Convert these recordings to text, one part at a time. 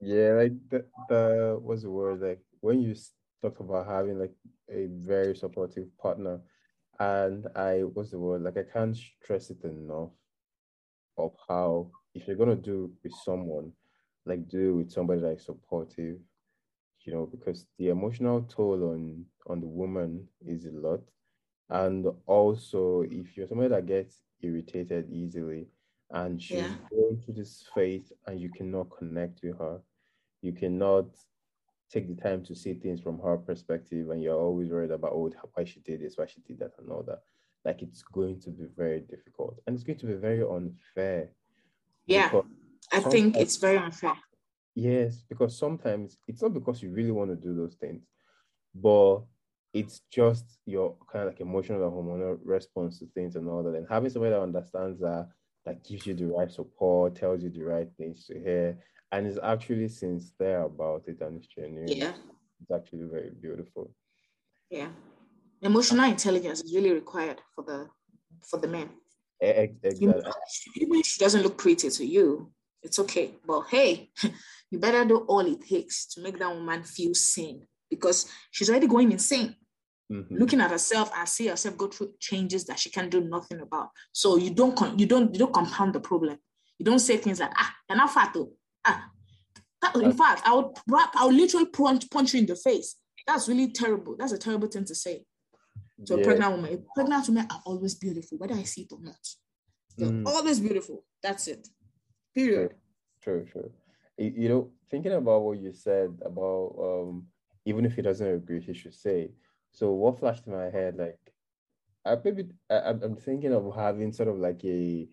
Yeah, like the, the what's the word? Like when you talk about having like a very supportive partner, and I what's the word? Like I can't stress it enough of how if you're gonna do with someone, like do with somebody like supportive, you know, because the emotional toll on on the woman is a lot. And also if you're somebody that gets irritated easily and she's yeah. going through this phase and you cannot connect with her, you cannot take the time to see things from her perspective and you're always worried about oh why she did this, why she did that and all that. Like it's going to be very difficult and it's going to be very unfair. Yeah. I think it's very unfair. Yes, because sometimes it's not because you really want to do those things, but it's just your kind of like emotional and hormonal response to things and all that. And having somebody that understands that, that gives you the right support, tells you the right things to hear, and is actually sincere about it and it's genuine. Yeah. It's actually very beautiful. Yeah. Emotional intelligence is really required for the for the men. Exactly. Even if she doesn't look pretty to you, it's okay. But hey, you better do all it takes to make that woman feel seen because she's already going insane. Mm-hmm. Looking at herself and see herself go through changes that she can do nothing about. So you don't con- you don't you don't compound the problem. You don't say things like ah you're not fat though. Ah. That, in fact, I would rap, I would literally punch punch you in the face. That's really terrible. That's a terrible thing to say to yeah. a pregnant woman. A pregnant women are always beautiful, whether I see it or not. They're mm. always beautiful. That's it. Period. True, true. true. You know, thinking about what you said about um even if he doesn't agree, he should say. So what flashed in my head, like, I maybe I, I'm thinking of having sort of like a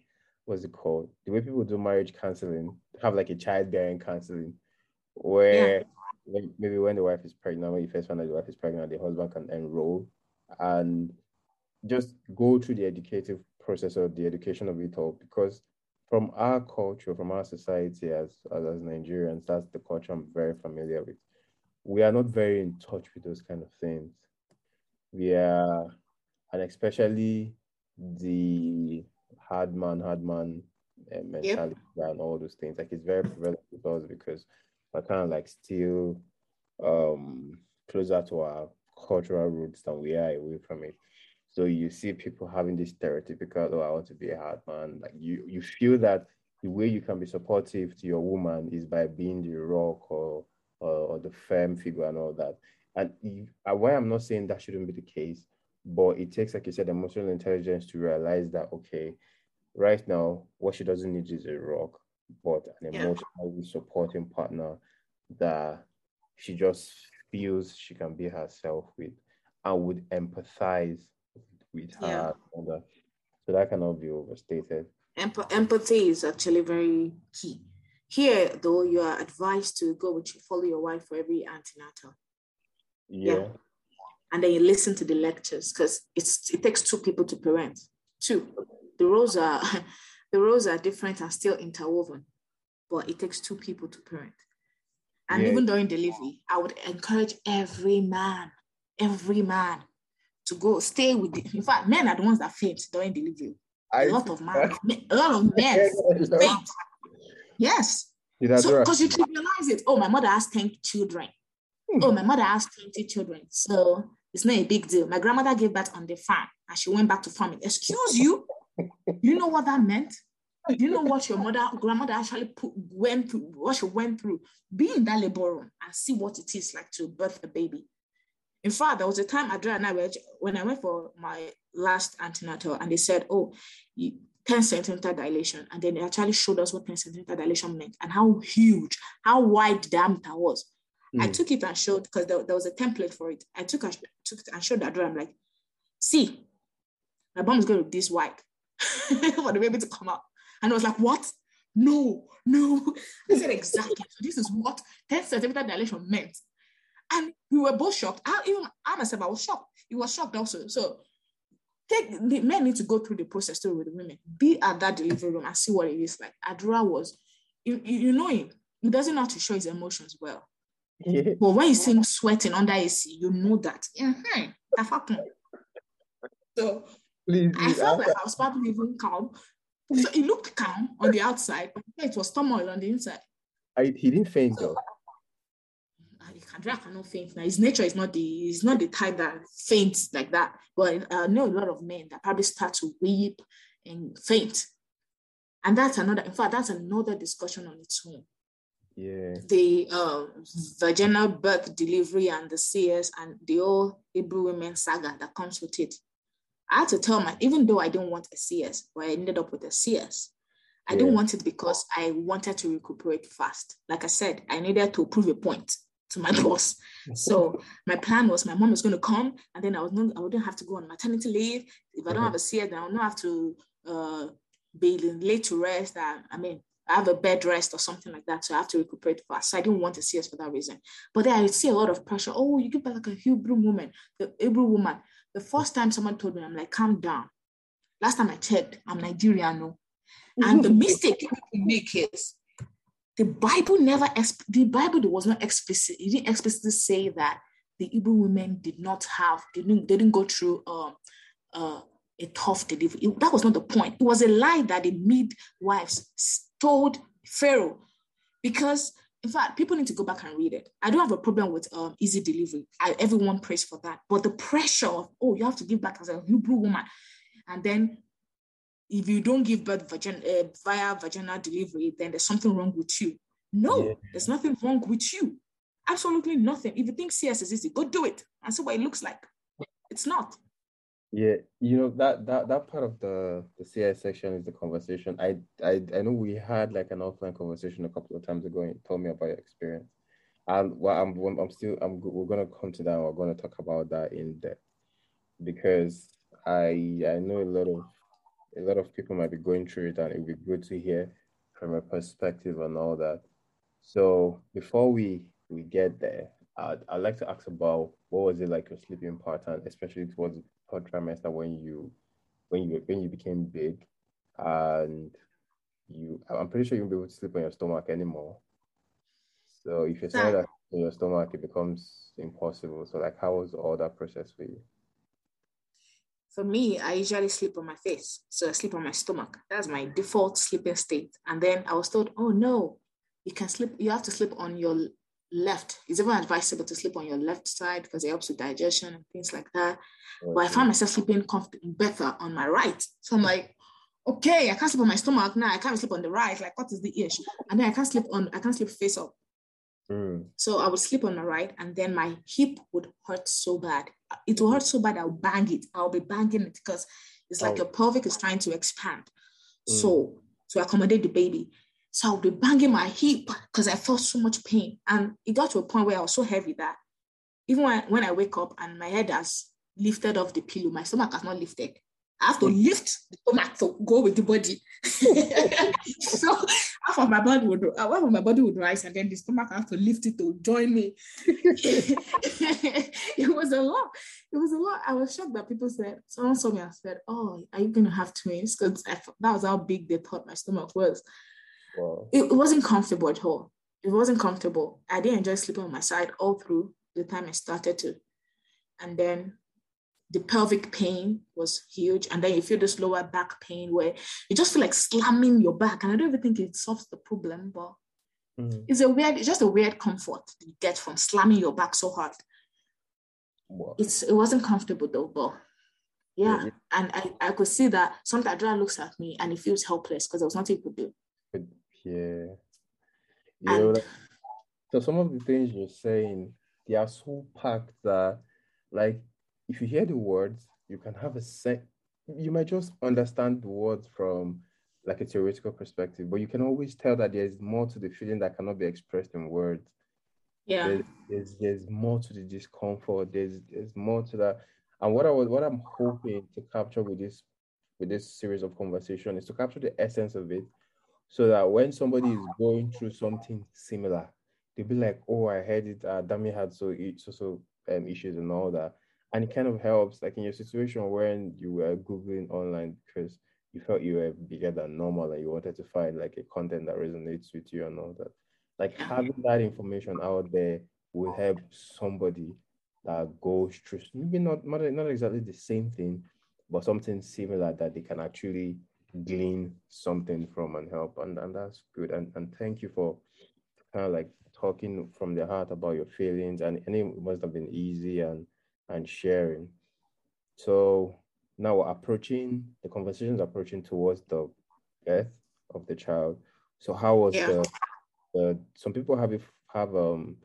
what's it called? The way people do marriage counseling, have like a childbearing counseling, where yeah. maybe when the wife is pregnant, when you first find out the wife is pregnant, the husband can enroll and just go through the educative process of the education of it all. Because from our culture, from our society as, as, as Nigerians, that's the culture I'm very familiar with we are not very in touch with those kind of things. We are, and especially the hard man, hard man uh, mentality yep. and all those things. Like it's very prevalent with us because we're kind of like still um closer to our cultural roots than we are away from it. So you see people having this stereotypical, oh, I want to be a hard man. Like you, you feel that the way you can be supportive to your woman is by being the rock or or, or the firm figure and all that. And you, uh, why I'm not saying that shouldn't be the case, but it takes, like you said, emotional intelligence to realize that okay, right now what she doesn't need is a rock, but an yeah. emotionally supporting partner that she just feels she can be herself with and would empathize with her. Yeah. So that cannot be overstated. Emp- empathy is actually very key. Here, though, you are advised to go with follow your wife for every antenatal. Yeah. yeah. And then you listen to the lectures because it's it takes two people to parent. Two. The roles are the roles are different and still interwoven, but it takes two people to parent. And yeah. even during delivery, I would encourage every man, every man to go stay with the, in fact, men are the ones that faint during delivery. A I, lot of men, a lot of men faint Yes. Because so, you trivialize it. Oh, my mother has 10 children. Hmm. Oh, my mother has 20 children. So it's not a big deal. My grandmother gave birth on the farm and she went back to farming. Excuse you? You know what that meant? Do you know what your mother, grandmother actually put, went through, what she went through? Be in that labor room and see what it is like to birth a baby. In fact, there was a time Adura and I were, when I went for my last antenatal and they said, oh, you, 10 centimeter dilation. And then they actually showed us what 10 centimeter dilation meant and how huge, how wide the diameter was. Mm. I hmm. took it and showed because there, there, was a template for it. I took, took it and showed that I'm like, see, my bum is going to be this wide for the baby to come out. And I was like, what? No, no. I said, exactly. So this is what 10 centimeter dilation meant. And we were both shocked. I, even I myself, I was shocked. He was shocked also. So take the men need to go through the process too with the women. Be at that delivery room and see what it is like. Adura was, you, you know him. He doesn't know how to show his emotions well. Yeah. But when you see him sweating under AC, you know that. Mm-hmm, that happened. So please, I felt like I was probably even calm. So it looked calm on the outside, but it was turmoil on the inside. I, he didn't faint though. Andrea cannot faint now. His nature is not the he's not the type that faints like that. But I know a lot of men that probably start to weep and faint. And that's another, in fact, that's another discussion on its own. Yeah. The uh, vaginal birth delivery and the CS and the whole Hebrew women saga that comes with it. I had to tell my, even though I didn't want a CS, but I ended up with a CS. I yeah. didn't want it because I wanted to recuperate fast. Like I said, I needed to prove a point to my boss. So my plan was my mom was going to come, and then I was not, I wouldn't have to go on maternity leave. If I don't have a CS, then I will not have to uh, be late to rest. I, I mean, I have a bed rest or something like that, so I have to recuperate fast. So I didn't want to CS for that reason. But then I see a lot of pressure. Oh, you give back like a Hebrew woman, the Hebrew woman. The first time someone told me, I'm like, calm down. Last time I checked, I'm Nigerian, no. And the mistake people make is the Bible never the Bible was not explicit. It didn't explicitly say that the Hebrew women did not have, they didn't, they didn't go through um, uh, a tough delivery. It, that was not the point. It was a lie that the midwives told Pharaoh because in fact, people need to go back and read it. I don't have a problem with um, easy delivery. I, everyone prays for that. But the pressure of, oh, you have to give back as a Hebrew woman. And then if you don't give birth vagin- uh, via vaginal delivery, then there's something wrong with you. No, yeah. there's nothing wrong with you. Absolutely nothing. If you think CS is easy, go do it and see what it looks like. It's not. Yeah, you know that that that part of the the CS section is the conversation. I I I know we had like an offline conversation a couple of times ago. And you told me about your experience, and well, I'm I'm still I'm we're gonna come to that. We're gonna talk about that in depth because I I know a lot of a lot of people might be going through it, and it would be good to hear from a perspective and all that. So before we we get there, I'd, I'd like to ask about what was it like your sleeping pattern, especially towards third trimester when you when you when you became big, and you I'm pretty sure you won't be able to sleep on your stomach anymore. So if you say ah. that in your stomach, it becomes impossible. So like, how was all that process for you? For me, I usually sleep on my face. So I sleep on my stomach. That's my default sleeping state. And then I was told, oh no, you can sleep, you have to sleep on your left. It's even advisable to sleep on your left side because it helps with digestion and things like that. Okay. But I found myself sleeping comfortable better on my right. So I'm like, okay, I can't sleep on my stomach now. I can't sleep on the right. Like, what is the issue? And then I can't sleep on, I can't sleep face up. Mm. So I would sleep on my right, and then my hip would hurt so bad. It will hurt so bad I'll bang it. I'll be banging it because it's like oh. your pelvic is trying to expand. Mm. So to accommodate the baby. So I'll be banging my hip because I felt so much pain. And it got to a point where I was so heavy that even when, when I wake up and my head has lifted off the pillow, my stomach has not lifted. I have to lift the stomach to go with the body. so half of my body would uh, half of my body would rise, and then the stomach have to lift it to join me. it was a lot. It was a lot. I was shocked that people said someone saw me and said, "Oh, are you gonna have twins?" Because that was how big they thought my stomach was. Wow. It, wasn't comfortable at all. It wasn't comfortable. I didn't enjoy sleeping on my side all through the time I started to, and then the pelvic pain was huge. And then you feel this lower back pain where you just feel like slamming your back. And I don't even think it solves the problem, but mm. it's a weird, it's just a weird comfort you get from slamming your back so hard. Wow. It's it wasn't comfortable though, but yeah. yeah. And I, I could see that sometimes Adra looks at me and he feels helpless because there was nothing he could do. Yeah. You and, so some of the things you're saying, they are so packed that like if you hear the words, you can have a set. You might just understand the words from like a theoretical perspective, but you can always tell that there's more to the feeling that cannot be expressed in words. Yeah. There's, there's, there's more to the discomfort. There's there's more to that. And what I was what I'm hoping to capture with this with this series of conversation is to capture the essence of it so that when somebody is going through something similar, they'll be like, oh, I heard it, uh, Dami had so so so um, issues and all that. And it kind of helps like in your situation when you were googling online because you felt you were bigger than normal and you wanted to find like a content that resonates with you and all that. Like having that information out there will help somebody that goes through maybe not not, not exactly the same thing but something similar that they can actually glean something from and help and, and that's good and, and thank you for kind of like talking from the heart about your feelings, and, and it must have been easy and and sharing. So now we're approaching the conversations approaching towards the birth of the child. So how was yeah. the the some people have have um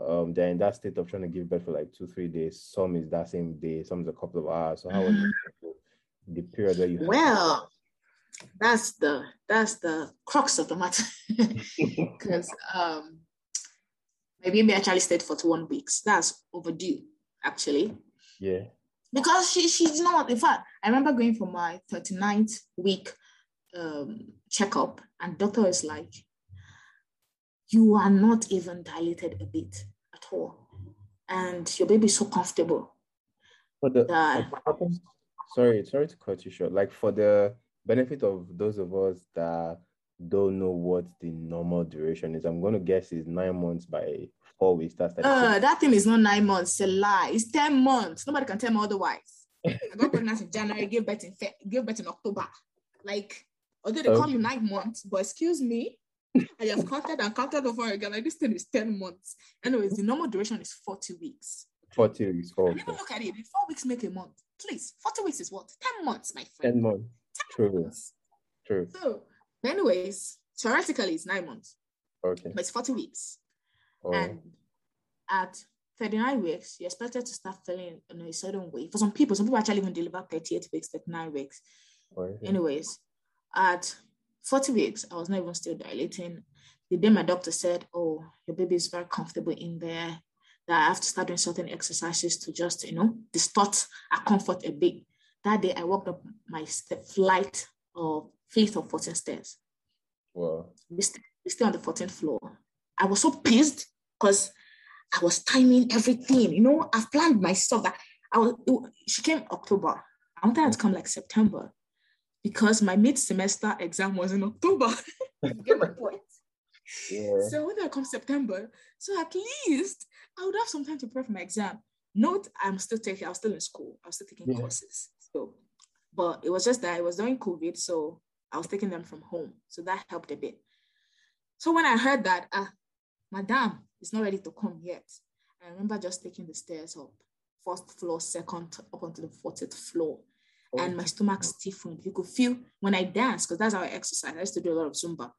um they're in that state of trying to give birth for like two three days. Some is that same day. Some is a couple of hours. So how was mm-hmm. the period where you well that's the that's the crux of the matter. Because um my baby actually stayed for 21 weeks. That's overdue actually. Yeah. Because she she's not in fact i remember going for my 39th week um checkup and doctor is like you are not even dilated a bit at all. And your baby is so comfortable for the that, sorry sorry to cut you short. Like for the benefit of those of us that don't know what the normal duration is, I'm going to guess is nine months by four weeks. That's uh, that thing is not nine months. It's a lie. It's ten months. Nobody can tell me otherwise. I got pregnant in January, gave birth in Fe- gave birth in October. Like, although they call you nine months, but excuse me, I have counted and counted over again. Like this thing is ten months. Anyways, the normal duration is forty weeks. Forty weeks. Oh, okay. look at it. Four weeks make a month, please. Forty weeks is what? Ten months, my friend. Ten months. True. True. So, anyways, theoretically, it's nine months. Okay. But it's 40 weeks. Oh. And at 39 weeks, you're expected to start feeling in a certain way. For some people, some people actually even deliver 38 weeks, 39 weeks. Oh, okay. Anyways, at 40 weeks, I was not even still dilating. The day my doctor said, Oh, your baby is very comfortable in there, that I have to start doing certain exercises to just, you know, distort our comfort a bit. That day, I walked up my step, flight of fifth or 14 stairs. Wow. We, st- we stay on the 14th floor. I was so pissed because I was timing everything. You know, I've planned my stuff that I was. It, she came October. I wanted her to come like September because my mid-semester exam was in October. get my point? Yeah. So when I come September, so at least I would have some time to prepare for my exam. Note, I'm still taking. I was still in school. I was still taking yeah. courses. But it was just that I was during COVID, so I was taking them from home. So that helped a bit. So when I heard that, ah, Madame is not ready to come yet. I remember just taking the stairs up, first floor, second, up onto the 40th floor. Oh. And my stomach stiffened. You could feel when I dance, because that's how I exercise. I used to do a lot of Zumba.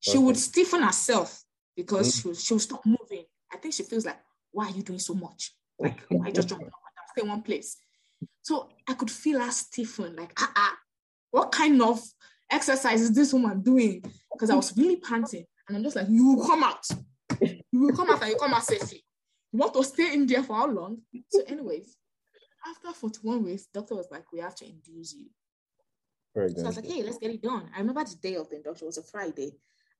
She okay. would stiffen herself because mm. she, would, she would stop moving. I think she feels like, why are you doing so much? Like, I just jump up and down, stay in one place. So I could feel her stiffen, like, ah, ah, what kind of exercise is this woman doing? Because I was really panting. And I'm just like, you will come out. You will come out and you come out safely. You want to stay in there for how long? So, anyways, after 41 weeks, doctor was like, we have to induce you. Very so I was like, hey, let's get it done. I remember the day of the induction was a Friday.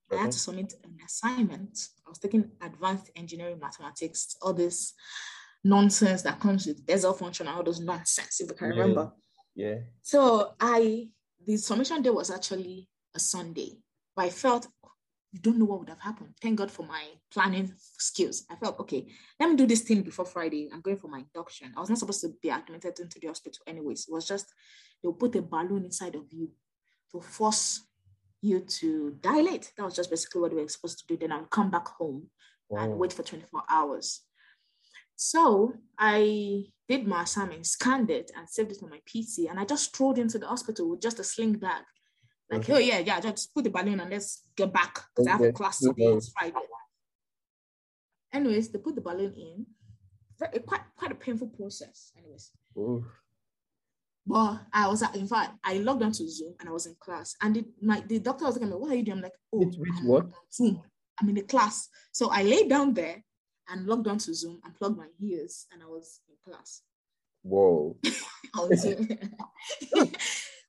Okay. I had to submit an assignment. I was taking advanced engineering mathematics, all this nonsense that comes with Bessel function and all those nonsense, if I can yeah. remember. Yeah. So I, the submission day was actually a Sunday, but I felt you don't know what would have happened. Thank God for my planning skills. I felt okay. Let me do this thing before Friday. I'm going for my induction. I was not supposed to be admitted into the hospital anyways. It was just they'll put a balloon inside of you to force you to dilate. That was just basically what we were supposed to do. Then I'll come back home oh. and wait for 24 hours. So I did my assignment, scanned it, and saved it on my PC. And I just strolled into the hospital with just a sling bag. Like, okay. oh yeah, yeah, just put the balloon and let's get back because okay. I have a class today. It's Friday. Anyways, they put the balloon in. Very, quite quite a painful process. Anyways. Ooh. But I was in fact I logged onto Zoom and I was in class and the, my the doctor was looking at me, what are you doing? I'm like, oh, which, which what? Zoom. I'm in the class. So I lay down there and logged onto Zoom and plugged my ears and I was in class. Whoa.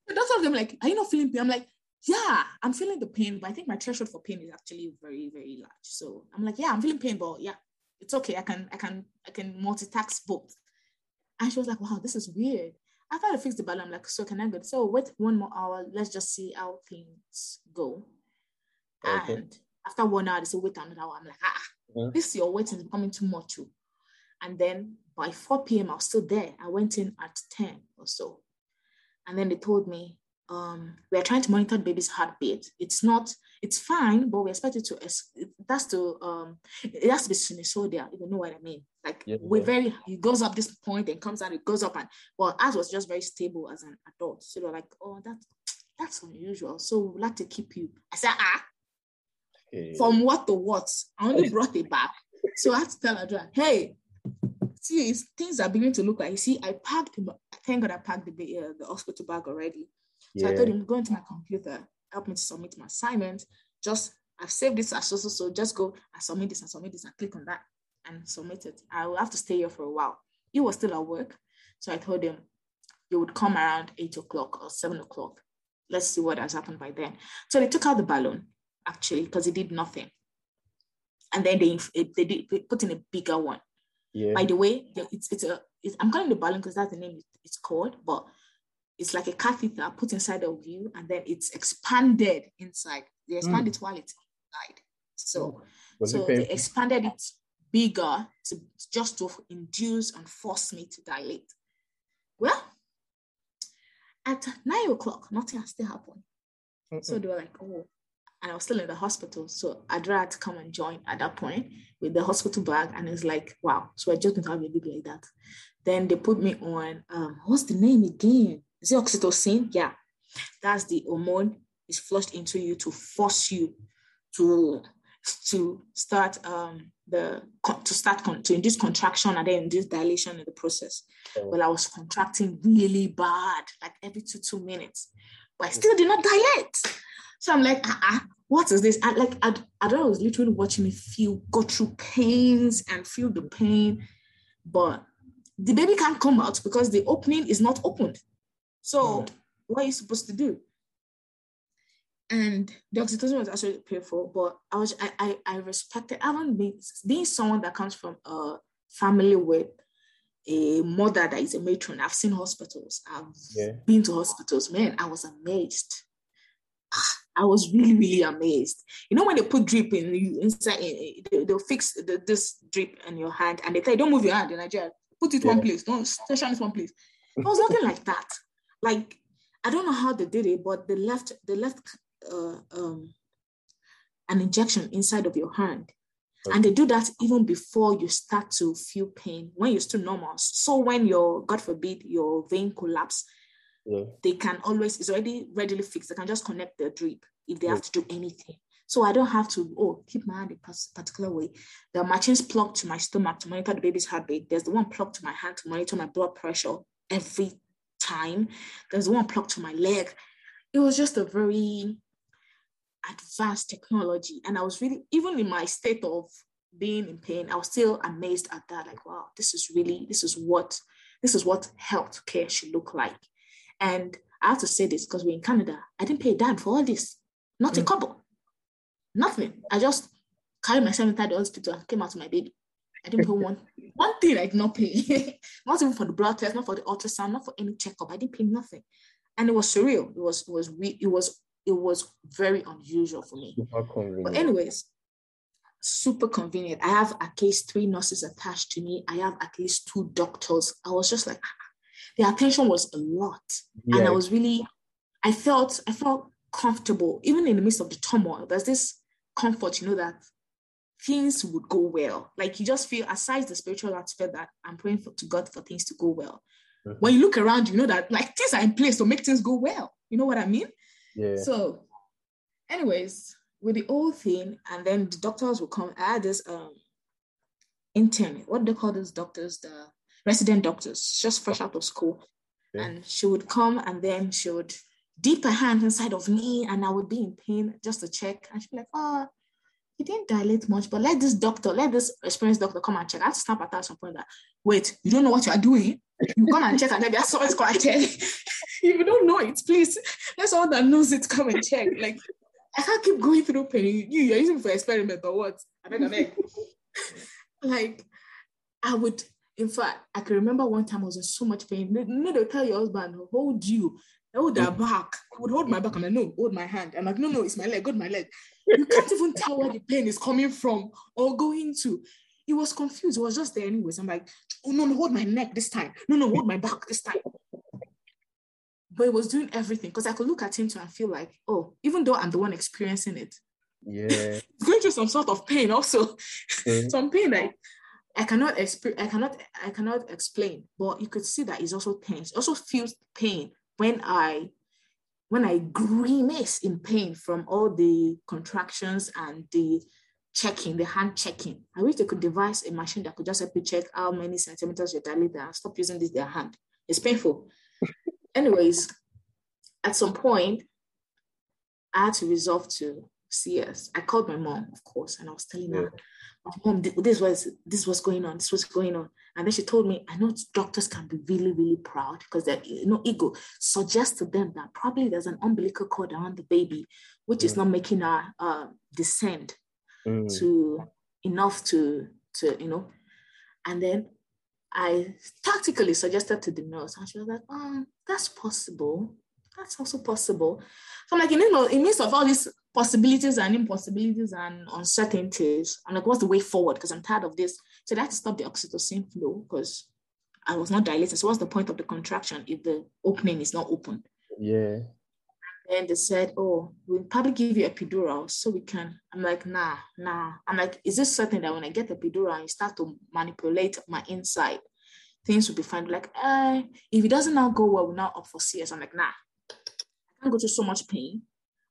the I'm like, Are you not feeling pain? I'm like, Yeah, I'm feeling the pain, but I think my threshold for pain is actually very, very large. So I'm like, Yeah, I'm feeling pain, but yeah, it's okay. I can, I can, I can multitask both. And she was like, Wow, this is weird. After I fixed the balloon, I'm like, so can I go? So wait one more hour. Let's just see how things go. Okay. And after one hour, they say, wait another hour. I'm like, ah, mm-hmm. this your waiting is becoming too much. Too. And then by 4 p.m., I was still there. I went in at 10 or so. And then they told me, um, we are trying to monitor the baby's heartbeat. It's not, it's fine, but we expect it to, that's to, um, it has to be sinusoidal, if you know what I mean. Like yeah, we're yeah. very, it goes up this point and comes down, it goes up and, well, as was just very stable as an adult. So they're like, oh, that, that's unusual. So we'd like to keep you. I said, ah, hey. from what to what? I only brought it back. So I had to tell Adra, hey, see, things are beginning to look like, see, I packed, thank God I packed the, uh, the hospital bag already. So yeah. I told him, go into my computer, help me to submit my assignment. Just, I've saved this as so, so, so just go and submit this and submit this and click on that and submit it. I will have to stay here for a while. He was still at work. So I told him, you would come around eight o'clock or seven o'clock. Let's see what has happened by then. So they took out the balloon, actually, because it did nothing. And then they, they, did, they put in a bigger one. Yeah. By the way, it's, it's a, it's, I'm calling the balloon because that's the name it's called, but it's like a catheter put inside of you and then it's expanded inside. They expand mm. it while it's inside. So, so they expanded it bigger to just to induce and force me to dilate. Well, at nine o'clock, nothing has still happened. Mm-mm. So they were like, oh, and I was still in the hospital. So I'd rather to come and join at that point with the hospital bag. And it's like, wow. So I just going to have a baby like that. Then they put me on, um, what's the name again? Is it oxytocin? Yeah. That's the hormone is flushed into you to force you to to start um the to start con- to induce contraction and then induce dilation in the process. Oh. Well, I was contracting really bad, like every two two minutes, but I still did not dilate. So I'm like, uh-uh, what is this? I like I, I don't know, I was literally watching me feel go through pains and feel the pain, but the baby can't come out because the opening is not opened. So mm. what are you supposed to do? And the oxytocin was actually painful, but I was I I, I respected. I haven't been being someone that comes from a family with a mother that is a matron. I've seen hospitals. I've yeah. been to hospitals. Man, I was amazed. Ah, I was really, really amazed. You know, when they put drip in you inside, they, will fix the, this drip in your hand and they tell you, don't move your hand in Nigeria. Put it yeah. one place. Don't station it one place. It was nothing like that like I don't know how they did it, but they left they left uh, um, an injection inside of your hand. Okay. And they do that even before you start to feel pain when you're still normal. So when your, God forbid, your vein collapse, yeah. they can always, it's already readily fixed. They can just connect the drip if they yeah. have to do anything. So I don't have to, oh, keep my hand a particular way. The machines plugged to my stomach to monitor the baby's heartbeat. There's the one plugged to my hand to monitor my blood pressure every time. There's the one plugged to my leg. It was just a very advanced technology. And I was really, even in my state of being in pain, I was still amazed at that. Like, wow, this is really, this is what, this is what health care should look like. And I have to say this because we're in Canada. I didn't pay a dime for all this. Not mm. a couple. Nothing. I just carried myself inside the hospital and came out to my baby. I didn't pay one one thing I did not pay. not even for the blood test, not for the ultrasound, not for any checkup. I didn't pay nothing. And it was surreal. It was it was it was it was very unusual for me. But anyways, super convenient. I have at least three nurses attached to me. I have at least two doctors. I was just like, the attention was a lot. And I was really, I felt, I felt comfortable, even in the midst of the turmoil. There's this comfort, you know, that things would go well. Like you just feel, aside the spiritual aspect that I'm praying for, to God for things to go well. Mm-hmm. When you look around, you know that like things are in place to make things go well. You know what I mean? Yeah. So, anyways, with the whole thing, and then the doctors will come. I had this um intern. What do they call those doctors? The resident doctors, just fresh out of school. And she would come and then she would dip her hand inside of me and I would be in pain just to check. And she'd be like, ah, oh, he didn't dilate much, but let this doctor, let this experienced doctor come and check. I to snap at her at some point that, wait, you don't know what you are doing? You come and check and then that's always quite tell. if you don't know it, please, let someone that knows it come and check. Like, I can't keep going through pain. You, you're using for experiment or what? I beg, I beg. like, I would, in fact, I can remember one time I was in so much pain. You know, they'll tell your husband, hold you. hold their back. I would hold my back. I'm like, no, hold my hand. I'm like, no, no, it's my leg, hold my leg you can't even tell where the pain is coming from or going to. He was confused. He was just there anyways. I'm like, oh no, no, hold my neck this time. No, no, hold my back this time. but he was doing everything because I could look at him too and feel like, oh, even though I'm the one experiencing it, yeah, going through some sort of pain also, Mm. some pain like I cannot exp- I cannot I cannot explain, but you could see that he's also tense. He also feels pain when I when I grimace in pain from all the contractions and the checking, the hand checking. I wish they could devise a machine that could just help you check how many centimeters you're dilated and stop using this their hand. It's painful. Anyways, at some point, I had to resolve to CS. I called my mom, of course, and I was telling her, Mom, this was this was going on, this was going on. And then she told me, I know doctors can be really, really proud because they're you know, ego suggests to them that probably there's an umbilical cord around the baby, which is Mm. not making her uh, descend Mm. to enough to to you know and then i tactically suggested to the nurse and she was like um that's possible that's also possible so i'm like you know in midst of all these possibilities and impossibilities and uncertainties i'm like what's the way forward because i'm tired of this so i had to stop the oxytocin flow because i was not dilated so what's the point of the contraction if the opening is not open Yeah. and they said, Oh, we'll probably give you epidural so we can. I'm like, Nah, nah. I'm like, Is this certain that when I get epidural and you start to manipulate my inside, things will be fine? Like, eh, if it doesn't now go well, we're now up for CS. I'm like, Nah, I can't go through so much pain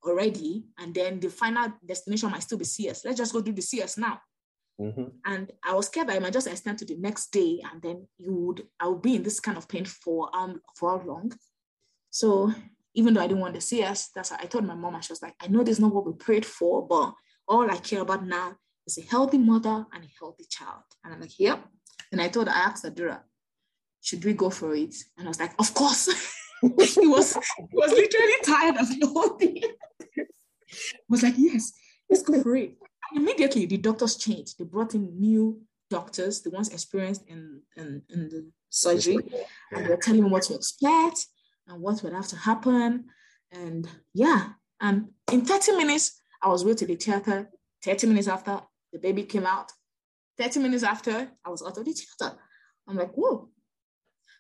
already. And then the final destination might still be CS. Let's just go do the CS now. Mhm. And I was scared that it might just extend to the next day, and then you would I would be in this kind of pain for um for how long. So even though I didn't want to CS, that's why I told my mom, and she was like, I know this is not what we prayed for, but all I care about now is a healthy mother and a healthy child. And I'm like, yep. And I told her, I asked Adura, should we go for it? And I was like, of course. he was he was literally tired of the whole thing. was like, yes, let's go for it. And immediately the doctors changed. They brought in new doctors, the ones experienced in, in, in the surgery, and they were telling him what to expect and what would have to happen. And yeah, and in 30 minutes, I was wheeled to the theater. 30 minutes after, the baby came out. 30 minutes after, I was out of the theater. I'm like, whoa.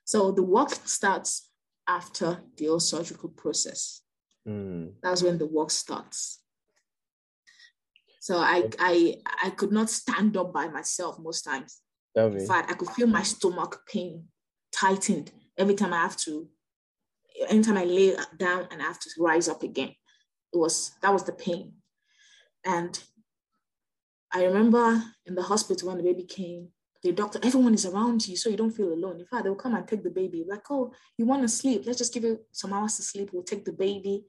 So the work starts after the whole surgical process. Mm. That's when the work starts. So I I I could not stand up by myself most times. In fact, I could feel my stomach pain tightened every time I have to, anytime I lay down and I have to rise up again. It was that was the pain. And I remember in the hospital when the baby came, the doctor, everyone is around you, so you don't feel alone. In fact, they'll come and take the baby. Like, oh, you want to sleep? Let's just give you some hours to sleep. We'll take the baby.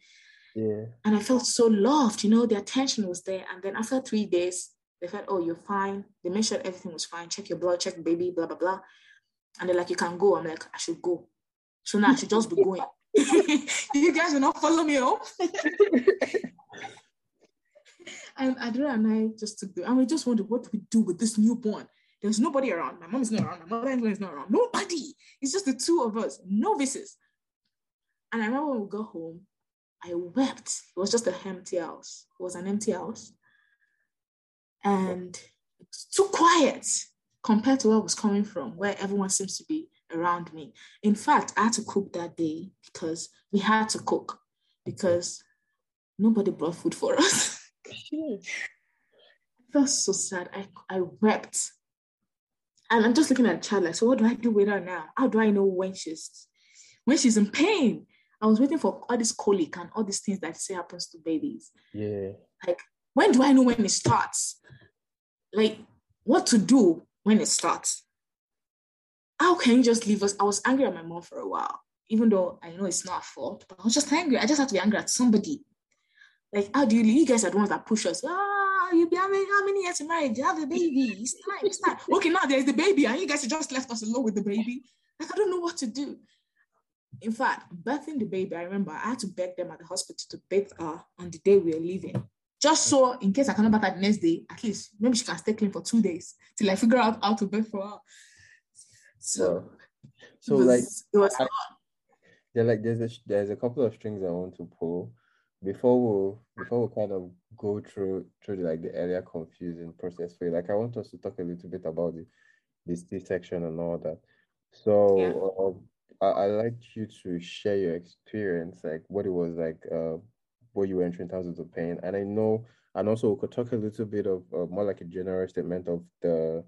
Yeah. And I felt so loved, you know, the attention was there. And then after three days, they felt, oh, you're fine. They made sure everything was fine. Check your blood, check the baby, blah, blah, blah. And they're like, you can go. I'm like, I should go. So now I should just be going. you guys will not follow me home. and Adra and I just took the, and we just wondered, what do we do with this newborn? There's nobody around. My mom is not around. My mother is not around. Nobody. It's just the two of us, novices. And I remember when we got home, I wept. It was just an empty house. It was an empty house. And it's too quiet compared to where I was coming from, where everyone seems to be around me. In fact, I had to cook that day because we had to cook because nobody brought food for us. I felt so sad. I, I wept. And I'm just looking at the child like, so what do I do with her now? How do I know when she's when she's in pain? I was waiting for all this colic and all these things that say happens to babies. Yeah. Like when do I know when it starts? Like what to do when it starts? How can you just leave us? I was angry at my mom for a while, even though I know it's not her fault, but I was just angry. I just had to be angry at somebody. Like, how do you you guys are the ones that push us? Ah, you be how many, how many years in marriage? You have a baby. It's time, it's time. Okay, now there's the baby, and you guys just left us alone with the baby. Like, I don't know what to do. In fact, birthing the baby, I remember I had to beg them at the hospital to bathe her on the day we were leaving. Just so in case I cannot bath her the next day, at least maybe she can stay clean for two days till I figure out how to bathe for her. So, So it was, like it was I- there like there's a there's a couple of strings I want to pull before we before we kind of go through through the, like the earlier confusing process for you. Like I want us to talk a little bit about the the C section and all that. So Yeah. um, I, I like you to share your experience, like what it was like, uh, what you went through in terms of the pain. And I know, and also we could talk a little bit of uh, more like a general statement of the,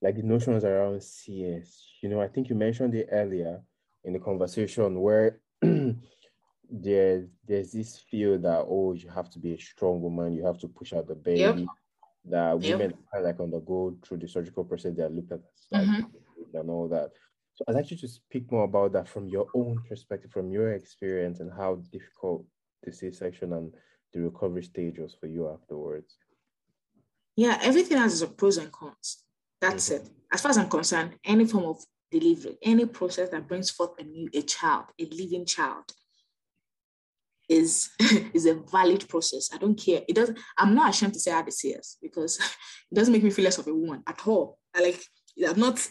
like the notions around CS. You know, I think you mentioned it earlier in the conversation where there there's this feel that oh you have to be a strong woman, you have to push out the baby. Yep. That women yep. like undergo through the surgical process, they are looked at as like mm-hmm. and all that. So I'd like you to speak more about that from your own perspective, from your experience, and how difficult the C-section and the recovery stage was for you afterwards. Yeah, everything has its pros and cons. That's mm-hmm. it. As far as I'm concerned, any form of delivery, any process that brings forth a new a child, a living child, is is a valid process. I don't care. It doesn't. I'm not ashamed to say I had a CS because it doesn't make me feel less of a woman at all. I like. I'm not.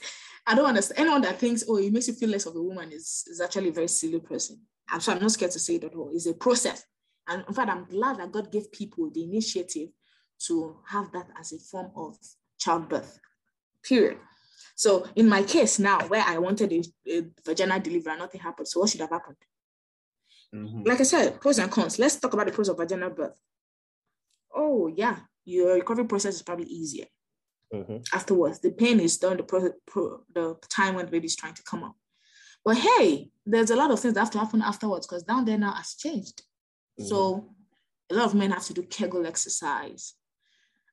I don't understand anyone that thinks oh it makes you feel less of a woman is is actually a very silly person. I'm so I'm not scared to say it at all. It's a process, and in fact, I'm glad that God gave people the initiative to have that as a form of childbirth. Period. So in my case now, where I wanted a, a vaginal delivery, nothing happened. So what should have happened? Mm-hmm. Like I said, pros and cons. Let's talk about the pros of vaginal birth. Oh, yeah, your recovery process is probably easier. Mm-hmm. Afterwards, the pain is done the, pro- pro- the time when the baby is trying to come out. But hey, there's a lot of things that have to happen afterwards because down there now has changed. Mm-hmm. So a lot of men have to do Kegel exercise.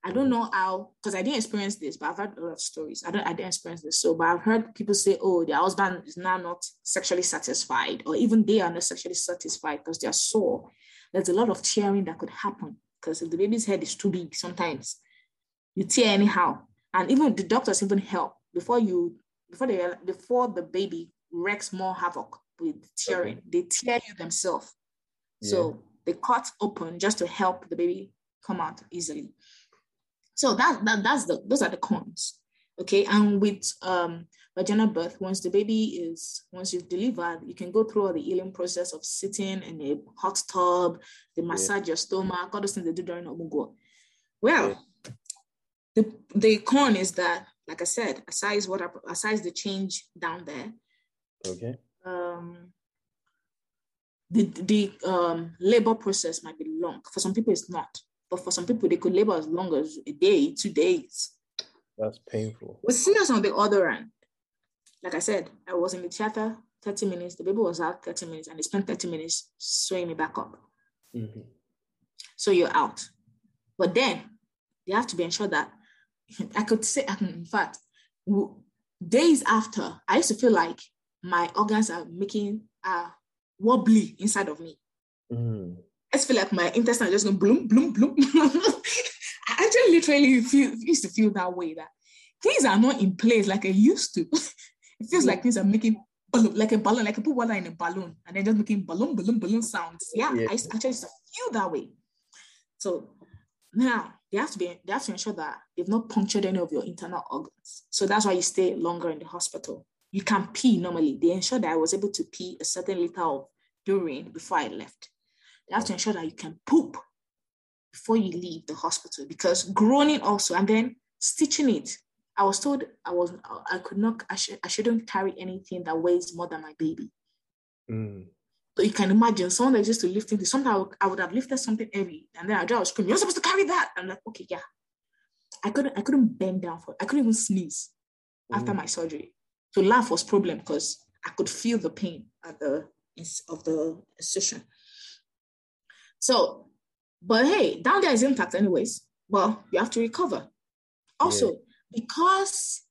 I don't know how, because I didn't experience this, but I've heard a lot of stories. I don't, I didn't experience this. So, but I've heard people say, oh, their husband is now not sexually satisfied, or even they are not sexually satisfied because they are sore. There's a lot of tearing that could happen because if the baby's head is too big, sometimes you tear anyhow. And even the doctors even help before you, before they, before the baby wreaks more havoc with tearing, okay. they tear you themselves. Yeah. So they cut open just to help the baby come out easily. So that, that that's the those are the cons. Okay. And with um vaginal birth, once the baby is once you've delivered, you can go through all the healing process of sitting in a hot tub, they massage yeah. your stomach, all those things they do during Omugwo. Well, yeah. the the con is that, like I said, aside what aside the change down there. Okay. Um the the um labor process might be long. For some people, it's not. But for some people, they could labor as long as a day, two days. That's painful. With CS on the other end. Like I said, I was in the theater 30 minutes, the baby was out 30 minutes, and they spent 30 minutes sewing me back up. Mm-hmm. So you're out. But then you have to be ensured that I could say, in fact, days after, I used to feel like my organs are making uh, wobbly inside of me. Mm. I feel like my intestine just going bloom, bloom, bloom. I actually literally feel used to feel that way that things are not in place like I used to. it feels like things are making like a balloon, like I put water in a balloon and then just making balloon, balloon, balloon sounds. Yeah, yeah. I actually used to feel that way. So now they have to be they have to ensure that they've not punctured any of your internal organs. So that's why you stay longer in the hospital. You can pee normally. They ensure that I was able to pee a certain liter of urine before I left. They have to ensure that you can poop before you leave the hospital because groaning also and then stitching it. I was told I was I could not I, sh- I shouldn't carry anything that weighs more than my baby. Mm. So you can imagine someone that used to lifting this. Somehow I would have lifted something heavy and then I just scream, "You're supposed to carry that!" I'm like, "Okay, yeah." I couldn't I couldn't bend down for I couldn't even sneeze mm. after my surgery. To laugh was problem because I could feel the pain at the of the incision. So, but hey, down there is intact anyways. Well, you have to recover. Also, yeah. because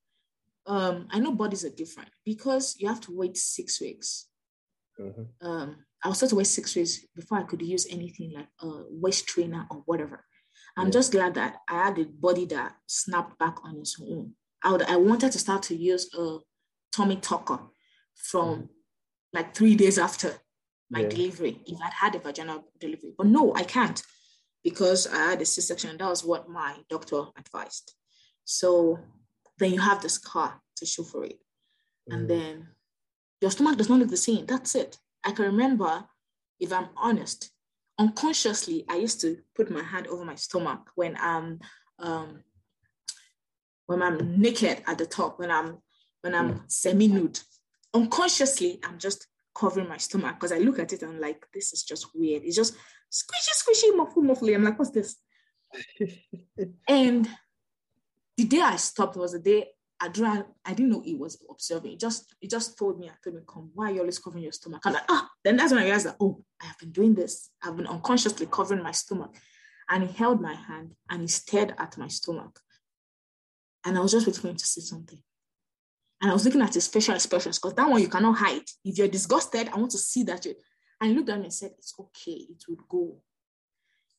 um, I know bodies are different, because you have to wait six weeks. Mm-hmm. Um, I was supposed to wait six weeks before I could use anything like a waist trainer or whatever. I'm yeah. just glad that I had a body that snapped back on its own. I would, I wanted to start to use a tummy tucker from mm-hmm. like three days after my yeah. delivery if I'd had a vaginal delivery. But no, I can't because I had a C-section and that was what my doctor advised. So then you have the scar to show for it. Mm. And then your stomach does not look the same. That's it. I can remember, if I'm honest, unconsciously, I used to put my hand over my stomach when I'm um, when I'm naked at the top, when I'm when I'm mm. semi-nude unconsciously, I'm just covering my stomach because I look at it and I'm like, this is just weird. It's just squishy, squishy, muffly, muffly. I'm like, what's this? and the day I stopped was the day I drank, I didn't know he was observing. It just it just told me, I told me, come, why are you always covering your stomach? I'm like, ah, then that's when I realized that, oh, I have been doing this. I've been unconsciously covering my stomach. And he held my hand and he stared at my stomach. And I was just waiting for him to say something. And I was looking at his facial expressions because that one you cannot hide. If you're disgusted, I want to see that you. And he looked at me and said, "It's okay. It would go."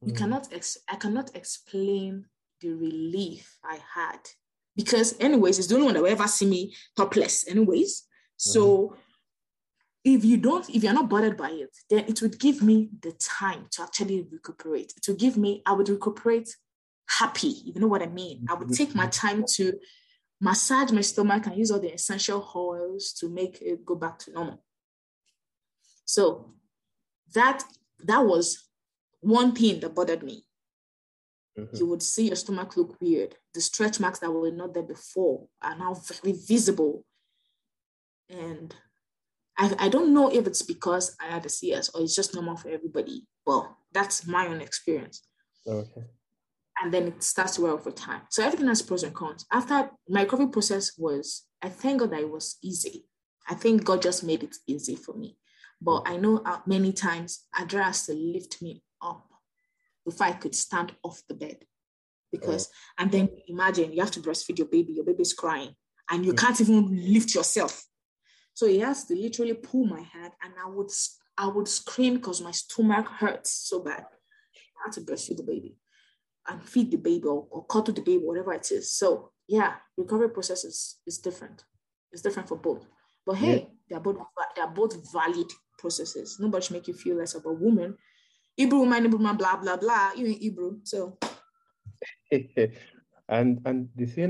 Mm. You cannot. Ex- I cannot explain the relief I had because, anyways, it's the only one that will ever see me topless. Anyways, so mm. if you don't, if you're not bothered by it, then it would give me the time to actually recuperate. It would give me. I would recuperate happy. You know what I mean? I would take my time to massage my stomach and use all the essential oils to make it go back to normal. So that that was one thing that bothered me. Mm-hmm. You would see your stomach look weird. The stretch marks that were not there before are now very visible. And I, I don't know if it's because I had a CS or it's just normal for everybody. Well, that's my own experience. Okay and then it starts to wear over time. So everything has pros and cons. After my recovery process was, I thank God that it was easy. I think God just made it easy for me. But I know many times Adura has to lift me up before I could stand off the bed. Because, oh. and then imagine you have to breastfeed your baby, your baby's crying, and you can't even lift yourself. So he has to literally pull my hand, and I would, I would scream because my stomach hurts so bad. I had to breastfeed the baby and feed the baby or, or cuddle the baby, whatever it is. So yeah, recovery process is, is different. It's different for both. But hey, yeah. they're both they're both valid processes. Nobody should make you feel less of a woman. Hebrew woman, Hebrew woman, blah blah blah. You in Hebrew, so. and and the thing